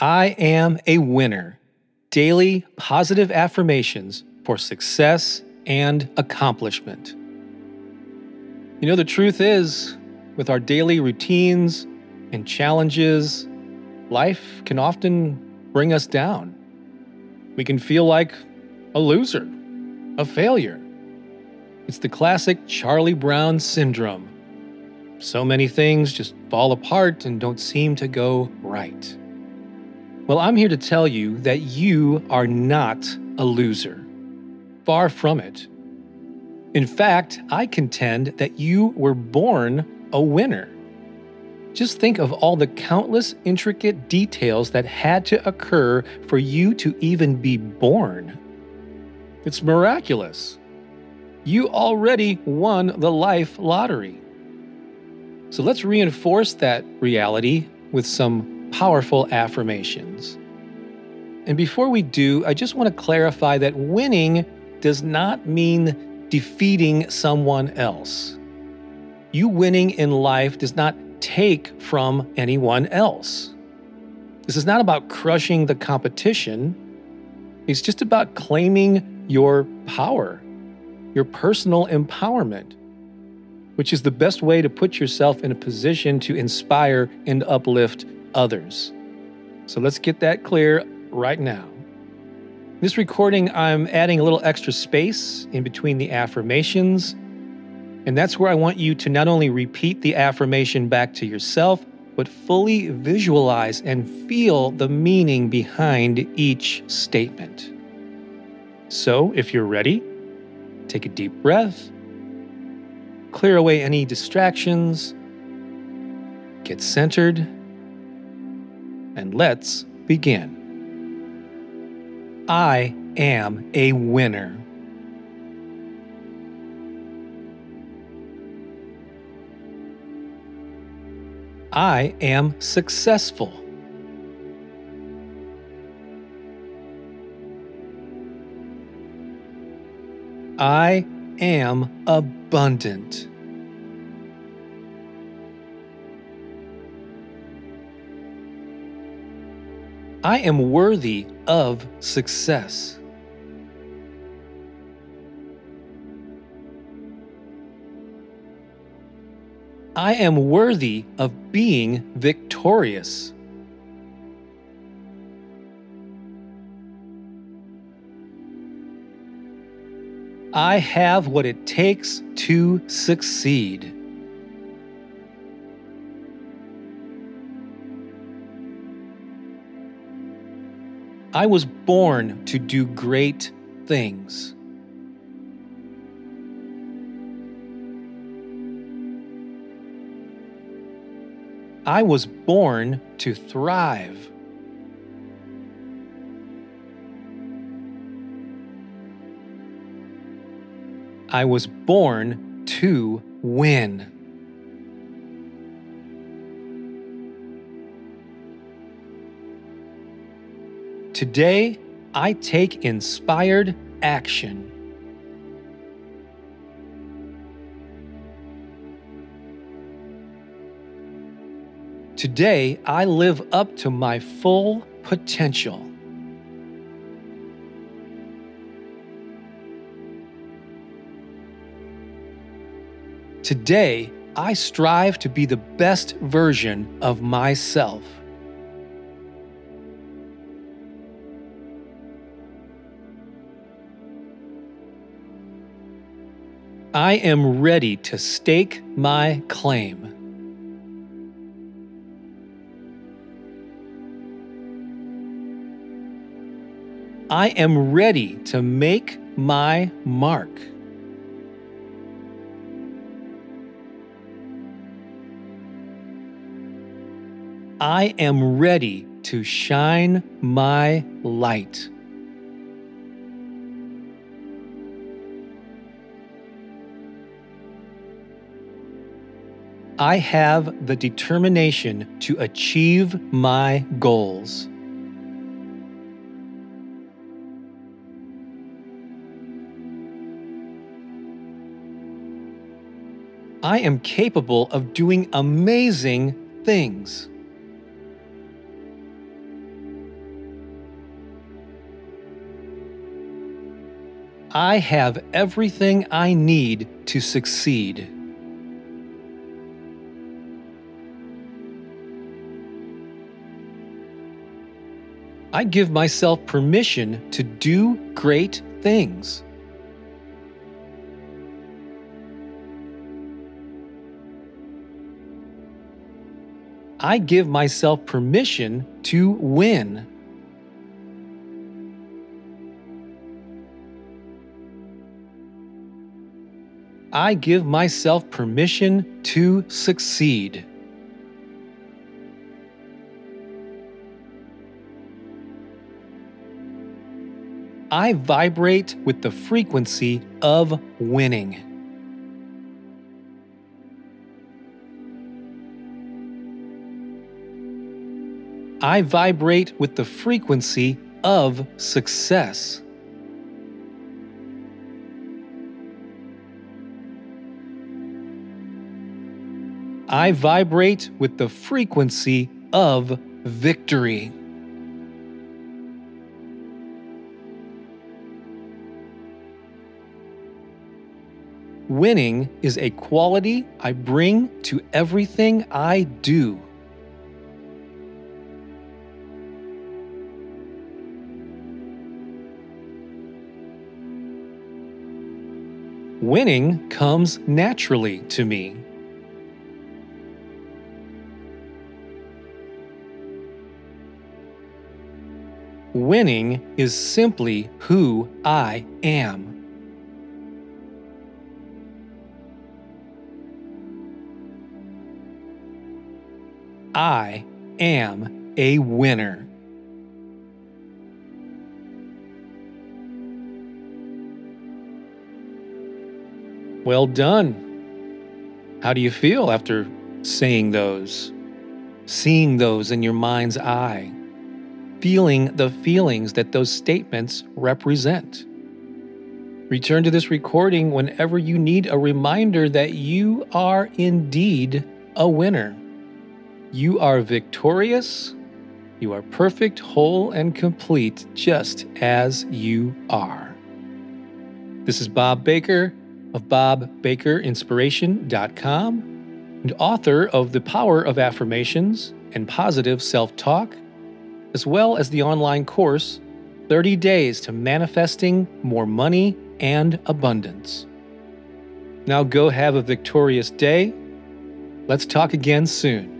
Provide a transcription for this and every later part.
I am a winner. Daily positive affirmations for success and accomplishment. You know, the truth is, with our daily routines and challenges, life can often bring us down. We can feel like a loser, a failure. It's the classic Charlie Brown syndrome. So many things just fall apart and don't seem to go right. Well, I'm here to tell you that you are not a loser. Far from it. In fact, I contend that you were born a winner. Just think of all the countless intricate details that had to occur for you to even be born. It's miraculous. You already won the life lottery. So let's reinforce that reality with some powerful affirmations. And before we do, I just want to clarify that winning does not mean defeating someone else. You winning in life does not take from anyone else. This is not about crushing the competition. It's just about claiming your power, your personal empowerment, which is the best way to put yourself in a position to inspire and uplift others. So let's get that clear right now. This recording, I'm adding a little extra space in between the affirmations. And that's where I want you to not only repeat the affirmation back to yourself, but fully visualize and feel the meaning behind each statement. So, if you're ready, take a deep breath, clear away any distractions, get centered and let's begin. I am a winner. I am successful. I am abundant. I am worthy of success. I am worthy of being victorious. I have what it takes to succeed. I was born to do great things. I was born to thrive. I was born to win. Today, I take inspired action. Today, I live up to my full potential. Today, I strive to be the best version of myself. I am ready to stake my claim. I am ready to make my mark. I am ready to shine my light. I have the determination to achieve my goals. I am capable of doing amazing things. I have everything I need to succeed. I give myself permission to do great things. I give myself permission to win. I give myself permission to succeed. I vibrate with the frequency of winning. I vibrate with the frequency of success. I vibrate with the frequency of victory. Winning is a quality I bring to everything I do. Winning comes naturally to me. Winning is simply who I am. I am a winner. Well done. How do you feel after saying those? Seeing those in your mind's eye? Feeling the feelings that those statements represent? Return to this recording whenever you need a reminder that you are indeed a winner. You are victorious. You are perfect, whole, and complete just as you are. This is Bob Baker of BobBakerInspiration.com and author of The Power of Affirmations and Positive Self Talk, as well as the online course 30 Days to Manifesting More Money and Abundance. Now go have a victorious day. Let's talk again soon.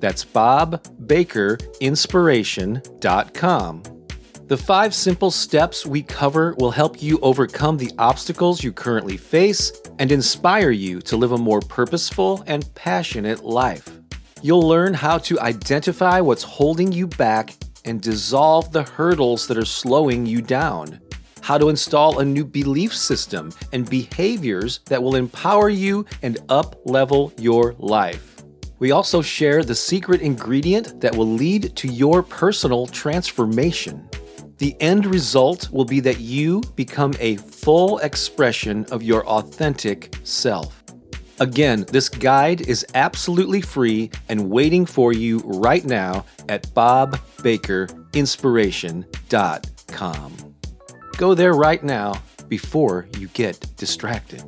That's bobbakerinspiration.com. The five simple steps we cover will help you overcome the obstacles you currently face and inspire you to live a more purposeful and passionate life. You'll learn how to identify what's holding you back and dissolve the hurdles that are slowing you down. How to install a new belief system and behaviors that will empower you and up level your life. We also share the secret ingredient that will lead to your personal transformation. The end result will be that you become a full expression of your authentic self. Again, this guide is absolutely free and waiting for you right now at bobbakerinspiration.com. Go there right now before you get distracted.